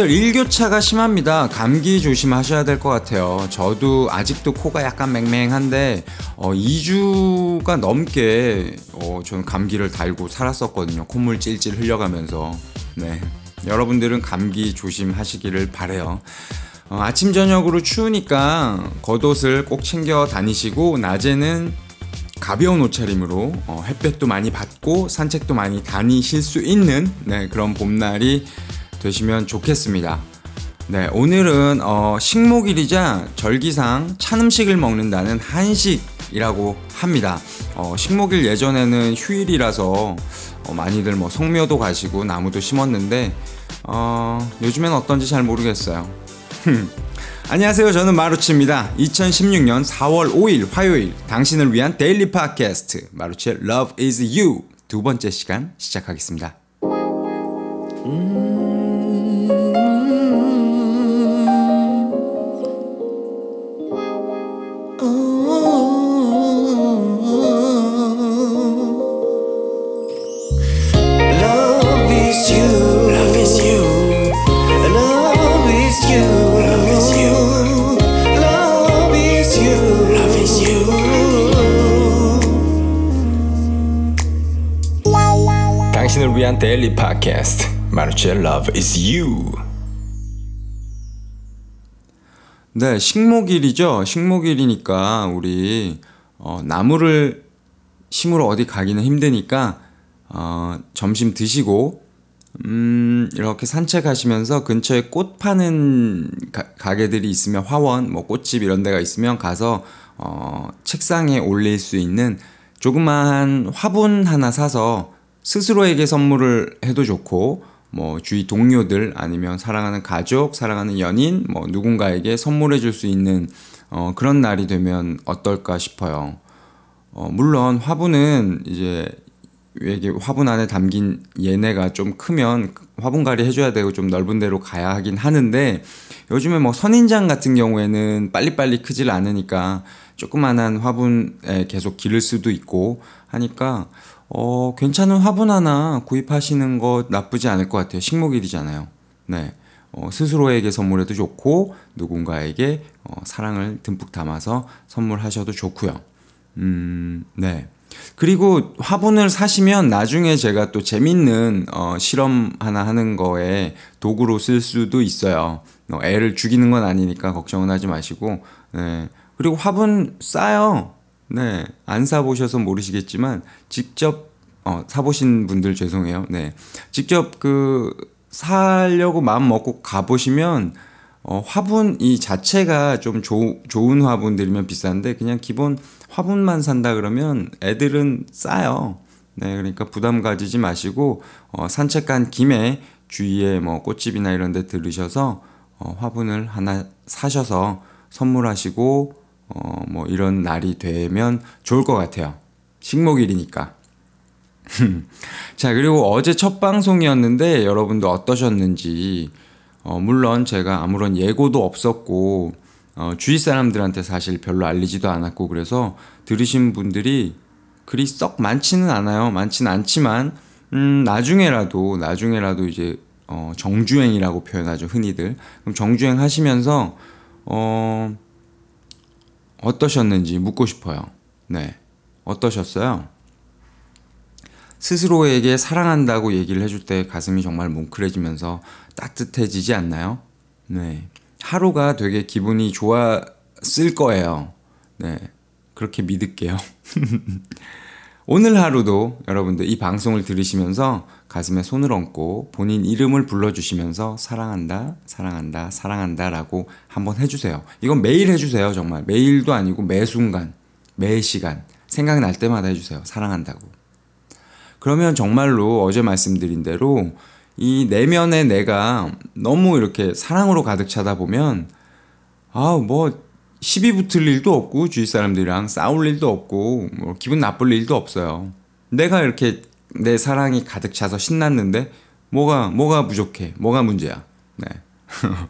여러분들 일교차가 심합니다. 감기 조심하셔야 될 것 같아요. 저도 아직도 코가 약간 맹맹한데 어, 2주가 넘게 어, 저는 감기를 달고 살았었거든요. 콧물 찔찔 흘려가면서. 네. 여러분들은 감기 조심하시기를 바래요. 어, 아침 저녁으로 추우니까 겉옷을 꼭 챙겨 다니시고 낮에는 가벼운 옷차림으로 어, 햇볕도 많이 받고 산책도 많이 다니실 수 있는 네, 그런 봄날이 되시면 좋겠습니다. 네, 오늘은 어, 식목일이자 절기상 찬 음식을 먹는다는 한식이라고 합니다. 어, 식목일 예전에는 휴일이라서 어, 많이들 뭐 성묘도 가시고 나무도 심었는데 어, 요즘엔 어떤지 잘 모르겠어요. 안녕하세요. 저는 마루치입니다. 2016년 4월 5일 화요일 당신을 위한 데일리 팟캐스트 마루치의 Love is You 두 번째 시간 시작하겠습니다. 데일리 팟캐스트 마루치의 Love is You. 네 식목일이죠. 식목일이니까 우리 어, 나무를 심으러 어디 가기는 힘드니까 어, 점심 드시고 음, 이렇게 산책하시면서 근처에 꽃 파는 가, 게들이 있으면 화원, 뭐 꽃집 이런 데가 있으면 가서 어, 책상에 올릴 수 있는 조그마한 화분 하나 사서 스스로에게 선물을 해도 좋고 뭐 주위 동료들 아니면 사랑하는 가족, 사랑하는 연인 뭐 누군가에게 선물해 줄 수 있는 어, 그런 날이 되면 어떨까 싶어요. 어, 물론 화분은 이제 이게 화분 안에 담긴 얘네가 좀 크면 화분갈이 해줘야 되고 좀 넓은 데로 가야 하긴 하는데 요즘에 뭐 선인장 같은 경우에는 빨리빨리 크질 않으니까 조그만한 화분에 계속 기를 수도 있고 하니까 어, 괜찮은 화분 하나 구입하시는 거 나쁘지 않을 것 같아요. 식목일이잖아요. 네. 어, 스스로에게 선물해도 좋고, 누군가에게 어, 사랑을 듬뿍 담아서 선물하셔도 좋고요. 음, 네. 그리고 화분을 사시면 나중에 제가 또 재밌는 어, 실험 하나 하는 거에 도구로 쓸 수도 있어요. 어, 애를 죽이는 건 아니니까 걱정은 하지 마시고, 네. 그리고 화분 싸요. 네. 안 사보셔서 모르시겠지만, 직접, 어, 사보신 분들 죄송해요. 네. 직접 그, 사려고 마음 먹고 가보시면, 어, 화분 이 자체가 좀 조, 좋은 화분들이면 비싼데, 그냥 기본 화분만 산다 그러면 애들은 싸요. 네. 그러니까 부담 가지지 마시고, 어, 산책 간 김에 주위에 뭐 꽃집이나 이런 데 들으셔서, 어, 화분을 하나 사셔서 선물하시고, 어, 뭐 이런 날이 되면 좋을 것 같아요. 식목일이니까. 자, 그리고 어제 첫 방송이었는데 여러분도 어떠셨는지, 어, 물론 제가 아무런 예고도 없었고, 어, 주위 사람들한테 사실 별로 알리지도 않았고, 그래서 들으신 분들이 그리 썩 많지는 않아요. 많지는 않지만, 음, 나중에라도, 나중에라도 이제, 어, 정주행이라고 표현하죠, 흔히들. 그럼 정주행 하시면서, 어, 어떠셨는지 묻고 싶어요. 네. 어떠셨어요? 스스로에게 사랑한다고 얘기를 해줄 때 가슴이 정말 뭉클해지면서 따뜻해지지 않나요? 네. 하루가 되게 기분이 좋았을 거예요. 네. 그렇게 믿을게요. 오늘 하루도 여러분들 이 방송을 들으시면서 가슴에 손을 얹고 본인 이름을 불러주시면서 사랑한다, 사랑한다, 사랑한다 라고 한번 해주세요. 이건 매일 해주세요, 정말. 매일도 아니고 매 순간, 매 시간. 생각날 때마다 해주세요. 사랑한다고. 그러면 정말로 어제 말씀드린 대로 이 내면의 내가 너무 이렇게 사랑으로 가득 차다 보면, 아, 뭐, 시비 붙을 일도 없고 주위 사람들이랑 싸울 일도 없고 뭐 기분 나쁠 일도 없어요. 내가 이렇게 내 사랑이 가득 차서 신났는데 뭐가 뭐가 부족해? 뭐가 문제야? 네.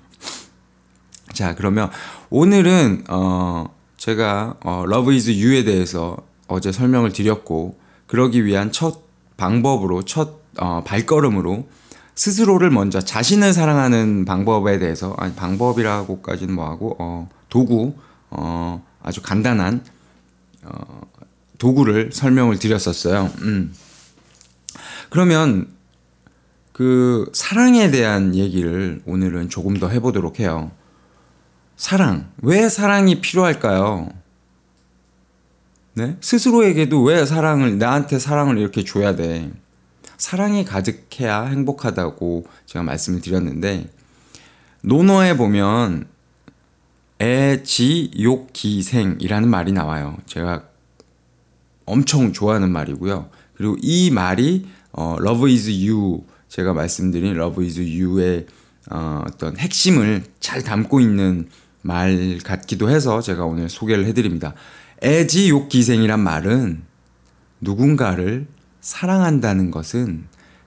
자, 그러면 오늘은 어 제가 어 Love is You에 대해서 어제 설명을 드렸고 그러기 위한 첫 방법으로 첫 어, 발걸음으로 스스로를 먼저 자신을 사랑하는 방법에 대해서 아니 방법이라고까지는 뭐하고 어, 도구 어, 아주 간단한 어, 도구를 설명을 드렸었어요. 음. 그러면 그 사랑에 대한 얘기를 오늘은 조금 더 해보도록 해요. 사랑 왜 사랑이 필요할까요? 네? 스스로에게도 왜 사랑을 나한테 사랑을 이렇게 줘야 돼? 사랑이 가득해야 행복하다고 제가 말씀을 드렸는데 논어에 보면 애지욕기생이라는 말이 나와요. 제가 엄청 좋아하는 말이고요. 그리고 이 말이 어, Love is you 제가 말씀드린 Love is you의 어, 어떤 핵심을 잘 담고 있는 말 같기도 해서 제가 오늘 소개를 해드립니다. 애지욕기생이란 말은 누군가를 사랑한다는 것은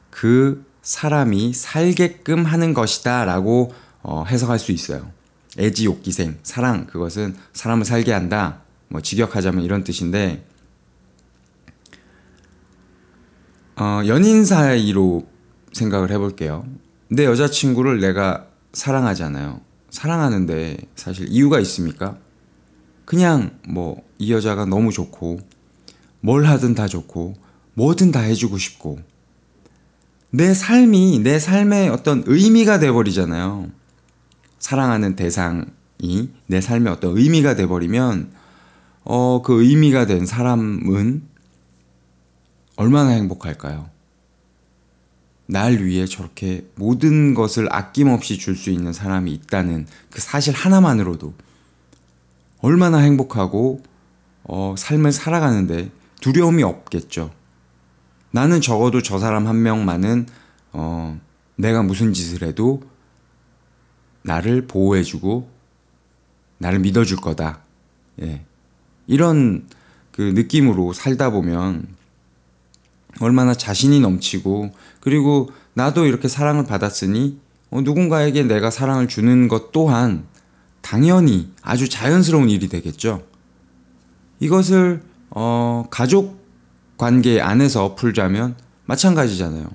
그 사람이 살게끔 하는 것이다 라고 어, 해석할 수 있어요. 애지욕기생, 사랑, 그것은 사람을 살게 한다. 뭐 직역하자면 이런 뜻인데, 어, 연인 사이로 생각을 해볼게요. 내 여자친구를 내가 사랑하잖아요. 사랑하는데 사실 이유가 있습니까? 그냥 뭐 이 여자가 너무 좋고, 뭘 하든 다 좋고, 뭐든 다 해주고 싶고, 내 삶이 내 삶의 어떤 의미가 돼버리잖아요. 사랑하는 대상이 내 삶의 어떤 의미가 돼버리면 어, 그 의미가 된 사람은 얼마나 행복할까요? 날 위해 저렇게 모든 것을 아낌없이 줄 수 있는 사람이 있다는 그 사실 하나만으로도 얼마나 행복하고 어, 삶을 살아가는데 두려움이 없겠죠. 나는 적어도 저 사람 한 명만은 어, 내가 무슨 짓을 해도 나를 보호해주고 나를 믿어줄 거다. 예. 이런 그 느낌으로 살다 보면 얼마나 자신이 넘치고 그리고 나도 이렇게 사랑을 받았으니 어, 누군가에게 내가 사랑을 주는 것 또한 당연히 아주 자연스러운 일이 되겠죠. 이것을 어, 가족 관계 안에서 풀자면 마찬가지잖아요.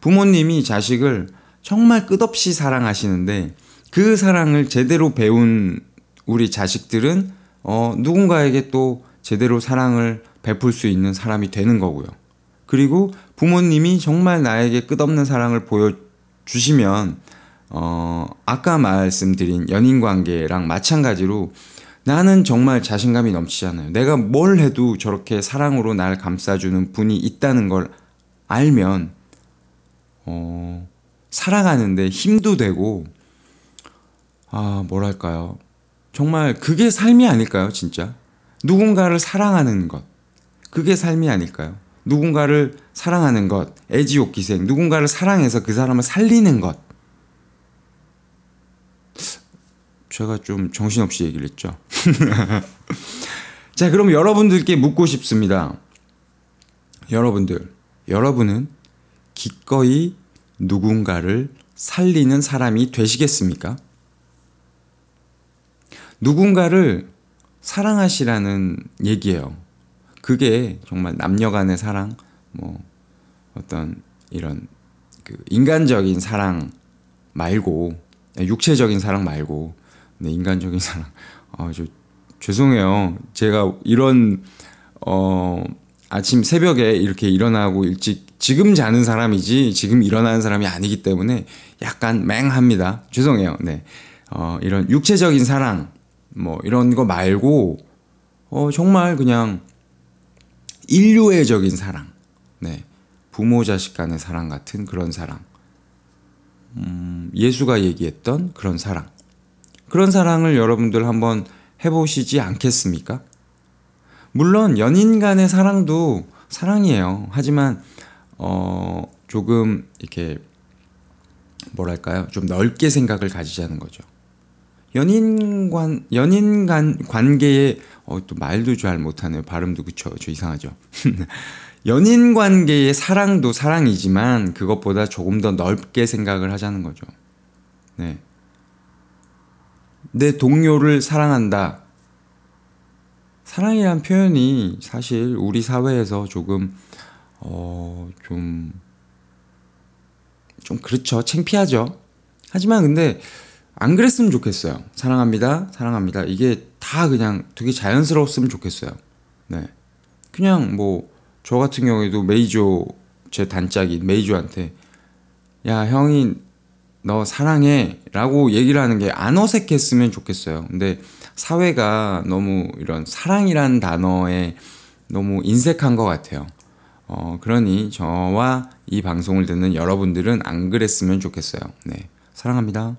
부모님이 자식을 정말 끝없이 사랑하시는데 그 사랑을 제대로 배운 우리 자식들은 어, 누군가에게 또 제대로 사랑을 베풀 수 있는 사람이 되는 거고요. 그리고 부모님이 정말 나에게 끝없는 사랑을 보여주시면, 어, 아까 말씀드린 연인 관계랑 마찬가지로 나는 정말 자신감이 넘치잖아요. 내가 뭘 해도 저렇게 사랑으로 날 감싸주는 분이 있다는 걸 알면, 어, 살아가는데 힘도 되고, 아, 뭐랄까요. 정말 그게 삶이 아닐까요, 진짜? 누군가를 사랑하는 것. 그게 삶이 아닐까요? 누군가를 사랑하는 것, 애지옥 기생, 누군가를 사랑해서 그 사람을 살리는 것. 제가 좀 정신없이 얘기를 했죠. 자, 그럼 여러분들께 묻고 싶습니다. 여러분들, 여러분은 기꺼이 누군가를 살리는 사람이 되시겠습니까? 누군가를 사랑하시라는 얘기예요. 그게 정말 남녀 간의 사랑, 뭐 어떤 이런 그 인간적인 사랑 말고 육체적인 사랑 말고 네, 인간적인 사랑. 아, 저 죄송해요. 제가 이런 어 아침 새벽에 이렇게 일어나고 일찍 지금 자는 사람이지 지금 일어나는 사람이 아니기 때문에 약간 맹합니다. 죄송해요. 네. 어, 이런 육체적인 사랑 뭐 이런 거 말고 어 정말 그냥 인류애적인 사랑. 네. 부모 자식 간의 사랑 같은 그런 사랑. 음, 예수가 얘기했던 그런 사랑. 그런 사랑을 여러분들 한번 해보시지 않겠습니까? 물론 연인 간의 사랑도 사랑이에요. 하지만 어, 조금 이렇게 뭐랄까요? 좀 넓게 생각을 가지자는 거죠. 연인관 연인간 관계에 어, 또 말도 잘 못하네요. 발음도 그쵸? 저 이상하죠. 연인 관계의 사랑도 사랑이지만 그것보다 조금 더 넓게 생각을 하자는 거죠. 네. 내 동료를 사랑한다. 사랑이란 표현이 사실 우리 사회에서 조금 어, 좀좀 그렇죠. 창피하죠. 하지만 근데 안 그랬으면 좋겠어요. 사랑합니다. 사랑합니다. 이게 다 그냥 되게 자연스러웠으면 좋겠어요. 네. 그냥 뭐 저 같은 경우에도 메이저 제 단짝인 메이저한테 야 형이 너 사랑해 라고 얘기를 하는 게 안 어색했으면 좋겠어요. 근데 사회가 너무 이런 사랑이란 단어에 너무 인색한 것 같아요. 어, 그러니 저와 이 방송을 듣는 여러분들은 안 그랬으면 좋겠어요. 네. 사랑합니다.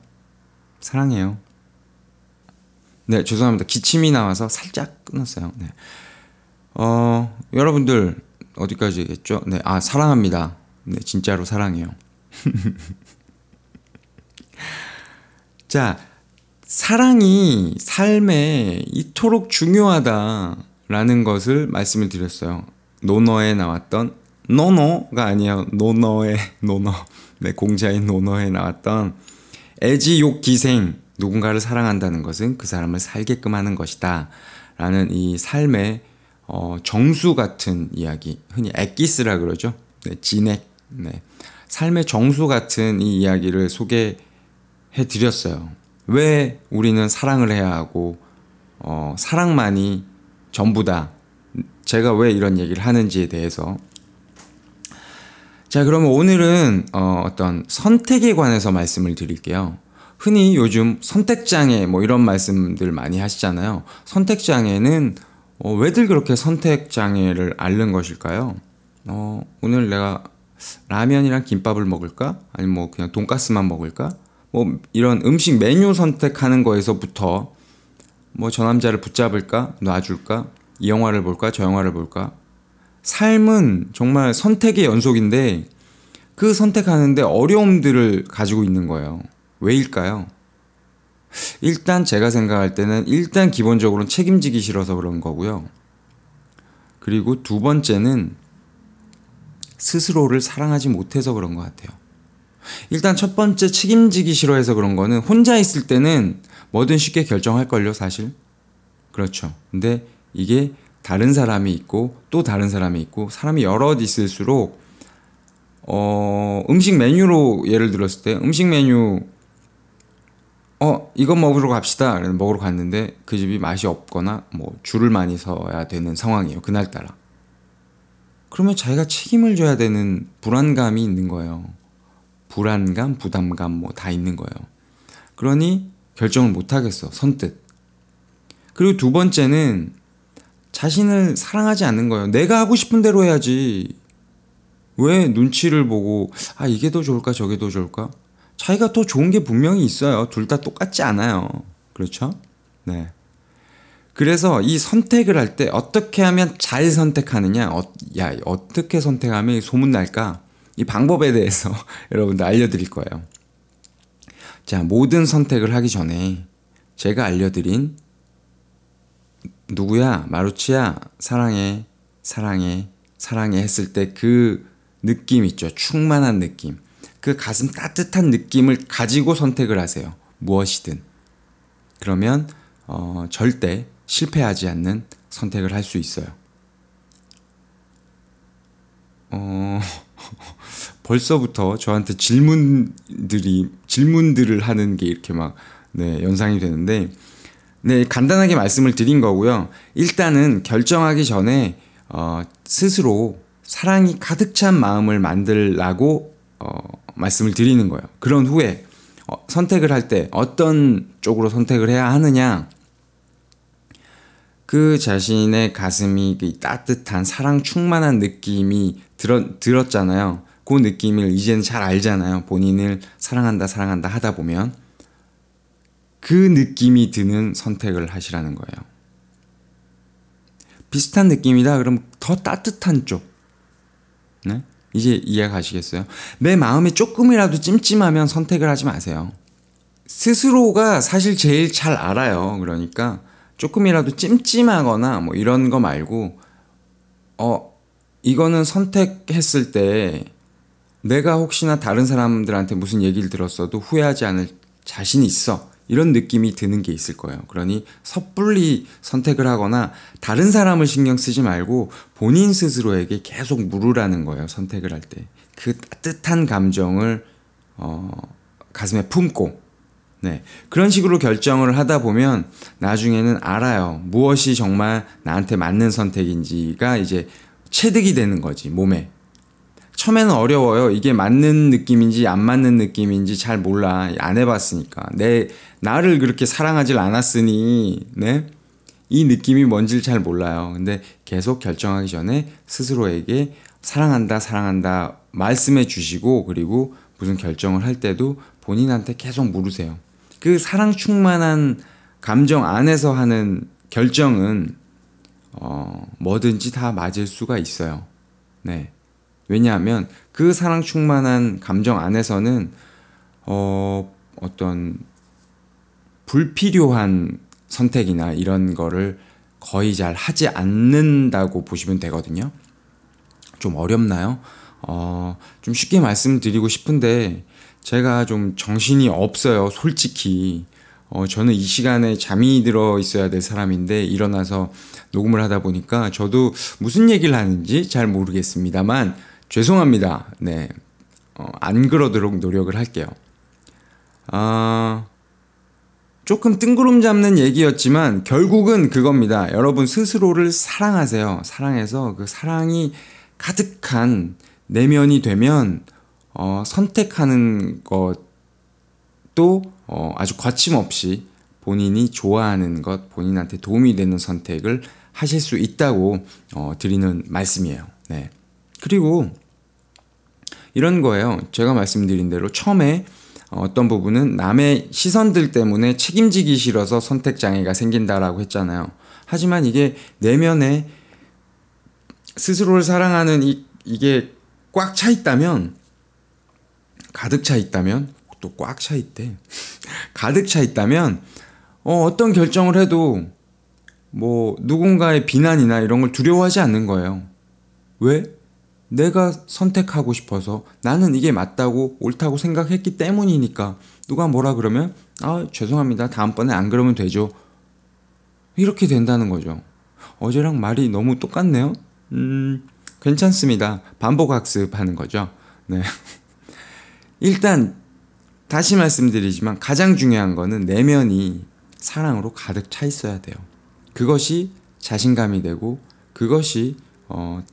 사랑해요. 네, 죄송합니다. 기침이 나와서 살짝 끊었어요. 네. 어, 여러분들 어디까지 했죠? 네, 아, 사랑합니다. 네, 진짜로 사랑해요. 자, 사랑이 삶에 이토록 중요하다라는 것을 말씀을 드렸어요. 논어에 나왔던 no no가 아니에요. 논어의 논어. 네, 공자의 논어에 나왔던 애지욕기생 누군가를 사랑한다는 것은 그 사람을 살게끔 하는 것이다. 라는 이 삶의 어, 정수 같은 이야기, 흔히 엑기스라 그러죠. 네, 진액. 네. 삶의 정수 같은 이 이야기를 소개해 드렸어요. 왜 우리는 사랑을 해야 하고, 어, 사랑만이 전부다. 제가 왜 이런 얘기를 하는지에 대해서. 자, 그러면 오늘은 어, 어떤 선택에 관해서 말씀을 드릴게요. 흔히 요즘 선택장애 뭐 이런 말씀들 많이 하시잖아요. 선택장애는 어, 왜들 그렇게 선택장애를 앓는 것일까요? 어, 오늘 내가 라면이랑 김밥을 먹을까? 아니면 뭐 그냥 돈가스만 먹을까? 뭐 이런 음식 메뉴 선택하는 거에서부터 뭐 저 남자를 붙잡을까? 놔줄까? 이 영화를 볼까? 저 영화를 볼까? 삶은 정말 선택의 연속인데 그 선택하는데 어려움들을 가지고 있는 거예요. 왜일까요? 일단 제가 생각할 때는 일단 기본적으로는 책임지기 싫어서 그런 거고요. 그리고 두 번째는 스스로를 사랑하지 못해서 그런 것 같아요. 일단 첫 번째 책임지기 싫어해서 그런 거는 혼자 있을 때는 뭐든 쉽게 결정할걸요, 사실. 그렇죠. 근데 이게 다른 사람이 있고 또 다른 사람이 있고 사람이 여럿 있을수록 어, 음식 메뉴로 예를 들었을 때 음식 메뉴 어, 이거 먹으러 갑시다. 먹으러 갔는데 그 집이 맛이 없거나 뭐 줄을 많이 서야 되는 상황이에요. 그날 따라. 그러면 자기가 책임을 져야 되는 불안감이 있는 거예요. 불안감, 부담감 뭐 다 있는 거예요. 그러니 결정을 못 하겠어. 선뜻. 그리고 두 번째는 자신을 사랑하지 않는 거예요. 내가 하고 싶은 대로 해야지. 왜 눈치를 보고 아 이게 더 좋을까 저게 더 좋을까? 차이가 더 좋은 게 분명히 있어요. 둘 다 똑같지 않아요. 그렇죠? 네. 그래서 이 선택을 할 때 어떻게 하면 잘 선택하느냐, 어, 야, 어떻게 선택하면 소문 날까? 이 방법에 대해서 여러분들 알려드릴 거예요. 자, 모든 선택을 하기 전에 제가 알려드린 누구야, 마루치야, 사랑해, 사랑해, 사랑해 했을 때 그 느낌 있죠. 충만한 느낌. 그 가슴 따뜻한 느낌을 가지고 선택을 하세요. 무엇이든. 그러면 어, 절대 실패하지 않는 선택을 할 수 있어요. 어, 벌써부터 저한테 질문들이 질문들을 하는 게 이렇게 막 네, 연상이 되는데 네, 간단하게 말씀을 드린 거고요. 일단은 결정하기 전에 어, 스스로 사랑이 가득 찬 마음을 만들라고 어, 말씀을 드리는 거예요. 그런 후에 어, 선택을 할 때 어떤 쪽으로 선택을 해야 하느냐 그 자신의 가슴이 그 따뜻한 사랑 충만한 느낌이 들었, 들었잖아요. 그 느낌을 이제는 잘 알잖아요. 본인을 사랑한다, 사랑한다 하다 보면 그 느낌이 드는 선택을 하시라는 거예요. 비슷한 느낌이다. 그럼 더 따뜻한 쪽. 네? 이제 이해 가시겠어요? 내 마음이 조금이라도 찜찜하면 선택을 하지 마세요. 스스로가 사실 제일 잘 알아요. 그러니까 조금이라도 찜찜하거나 뭐 이런 거 말고 어 이거는 선택했을 때 내가 혹시나 다른 사람들한테 무슨 얘기를 들었어도 후회하지 않을 자신이 있어. 이런 느낌이 드는 게 있을 거예요. 그러니 섣불리 선택을 하거나 다른 사람을 신경 쓰지 말고 본인 스스로에게 계속 물으라는 거예요. 선택을 할 때. 그 따뜻한 감정을 어, 가슴에 품고 네. 그런 식으로 결정을 하다 보면 나중에는 알아요. 무엇이 정말 나한테 맞는 선택인지가 이제 체득이 되는 거지, 몸에. 처음에는 어려워요. 이게 맞는 느낌인지 안 맞는 느낌인지 잘 몰라. 안 해봤으니까. 내, 나를 그렇게 사랑하질 않았으니, 네? 이 느낌이 뭔지를 잘 몰라요. 근데 계속 결정하기 전에 스스로에게 사랑한다, 사랑한다 말씀해 주시고, 그리고 무슨 결정을 할 때도 본인한테 계속 물으세요. 그 사랑 충만한 감정 안에서 하는 결정은 어, 뭐든지 다 맞을 수가 있어요. 네. 왜냐하면 그 사랑 충만한 감정 안에서는 어, 어떤 불필요한 선택이나 이런 거를 거의 잘 하지 않는다고 보시면 되거든요. 좀 어렵나요? 어, 좀 쉽게 말씀드리고 싶은데 제가 좀 정신이 없어요, 솔직히. 어, 저는 이 시간에 잠이 들어 있어야 될 사람인데 일어나서 녹음을 하다 보니까 저도 무슨 얘기를 하는지 잘 모르겠습니다만 죄송합니다. 네. 어, 안 그러도록 노력을 할게요. 아, 조금 뜬구름 잡는 얘기였지만 결국은 그겁니다. 여러분 스스로를 사랑하세요. 사랑해서 그 사랑이 가득한 내면이 되면 어, 선택하는 것도 어, 아주 거침없이 본인이 좋아하는 것, 본인한테 도움이 되는 선택을 하실 수 있다고 어, 드리는 말씀이에요. 네. 그리고 이런 거예요. 제가 말씀드린 대로 처음에 어떤 부분은 남의 시선들 때문에 책임지기 싫어서 선택 장애가 생긴다라고 했잖아요. 하지만 이게 내면에 스스로를 사랑하는 이, 이게 꽉 차 있다면 가득 차 있다면 또 꽉 차 있대. 가득 차 있다면 어, 어떤 결정을 해도 뭐 누군가의 비난이나 이런 걸 두려워하지 않는 거예요. 왜? 내가 선택하고 싶어서 나는 이게 맞다고 옳다고 생각했기 때문이니까 누가 뭐라 그러면 아 죄송합니다. 다음번에 안 그러면 되죠. 이렇게 된다는 거죠. 어제랑 말이 너무 똑같네요. 음 괜찮습니다. 반복 학습하는 거죠. 네. 일단 다시 말씀드리지만 가장 중요한 거는 내면이 사랑으로 가득 차 있어야 돼요. 그것이 자신감이 되고 그것이 어,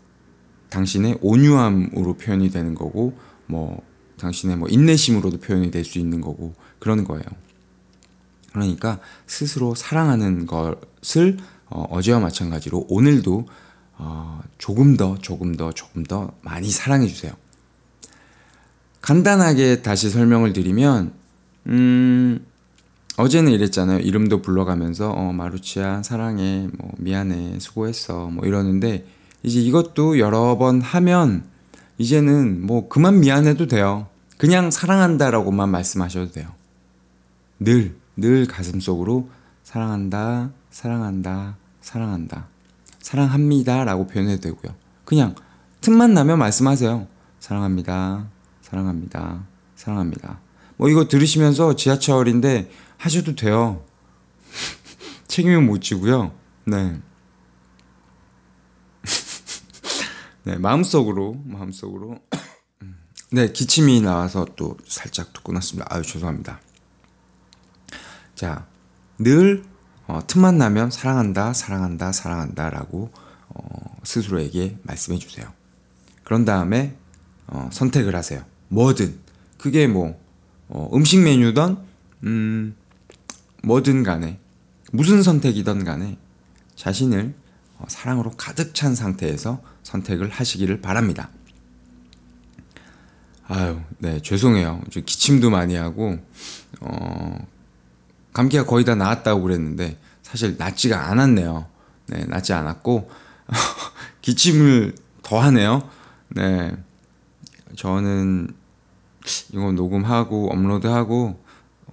당신의 온유함으로 표현이 되는 거고 뭐 당신의 뭐 인내심으로도 표현이 될 수 있는 거고 그런 거예요. 그러니까 스스로 사랑하는 것을 어, 어제와 마찬가지로 오늘도 어, 조금 더 조금 더 조금 더 많이 사랑해 주세요. 간단하게 다시 설명을 드리면 음 어제는 이랬잖아요. 이름도 불러가면서 어 마루치야 사랑해 뭐 미안해 수고했어 뭐 이러는데 이제 이것도 여러 번 하면 이제는 뭐 그만 미안해도 돼요. 그냥 사랑한다라고만 말씀하셔도 돼요. 늘, 늘 가슴속으로 사랑한다, 사랑한다, 사랑한다, 사랑합니다 라고 표현해도 되고요. 그냥 틈만 나면 말씀하세요. 사랑합니다, 사랑합니다. 사랑합니다. 뭐 이거 들으시면서 지하철인데 하셔도 돼요. 책임은 못 지고요. 네. 네, 마음속으로, 마음속으로. 네, 기침이 나와서 또 살짝 또 끊었습니다. 아유, 죄송합니다. 자, 늘 어, 틈만 나면 사랑한다, 사랑한다, 사랑한다 라고 어, 스스로에게 말씀해 주세요. 그런 다음에 어, 선택을 하세요. 뭐든 그게 뭐 어, 음식 메뉴든 음, 뭐든 간에 무슨 선택이든 간에 자신을 어, 사랑으로 가득 찬 상태에서 선택을 하시기를 바랍니다. 아유, 네, 죄송해요. 기침도 많이 하고, 어, 감기가 거의 다 나았다고 그랬는데, 사실 낫지가 않았네요. 네, 낫지 않았고, 기침을 더 하네요. 네, 저는 이거 녹음하고 업로드하고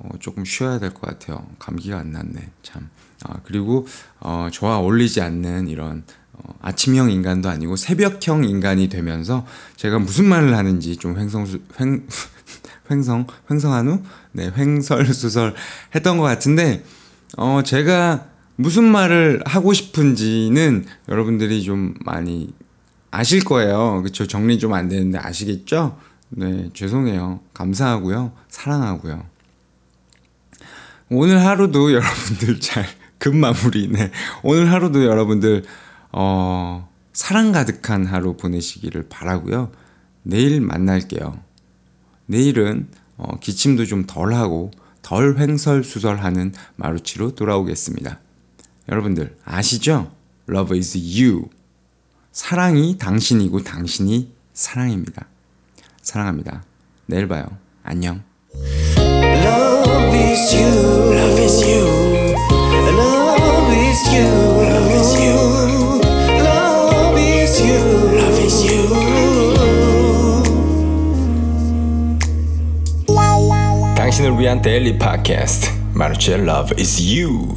어, 조금 쉬어야 될 것 같아요. 감기가 안 났네. 참. 아, 그리고 어, 저와 어울리지 않는 이런 어, 아침형 인간도 아니고 새벽형 인간이 되면서 제가 무슨 말을 하는지 좀 횡성수 횡 횡성 횡성한 후 네, 횡설수설 했던 것 같은데 어, 제가 무슨 말을 하고 싶은지는 여러분들이 좀 많이 아실 거예요. 그쵸? 정리 좀 안 되는데 아시겠죠? 네, 죄송해요. 감사하고요. 사랑하고요. 오늘 하루도 여러분들 잘 금마무리. 네. 오늘 하루도 여러분들 어, 사랑 가득한 하루 보내시기를 바라고요. 내일 만날게요. 내일은 어, 기침도 좀 덜하고 덜 횡설수설하는 마루치로 돌아오겠습니다. 여러분들 아시죠? Love is you. 사랑이 당신이고 당신이 사랑입니다. 사랑합니다. 내일 봐요. 안녕. Love is you. Love is you. Love is you. Love is you. Love is you. Love is you. 당신을 위한 데일리 팟캐스트 마루치의 Love is You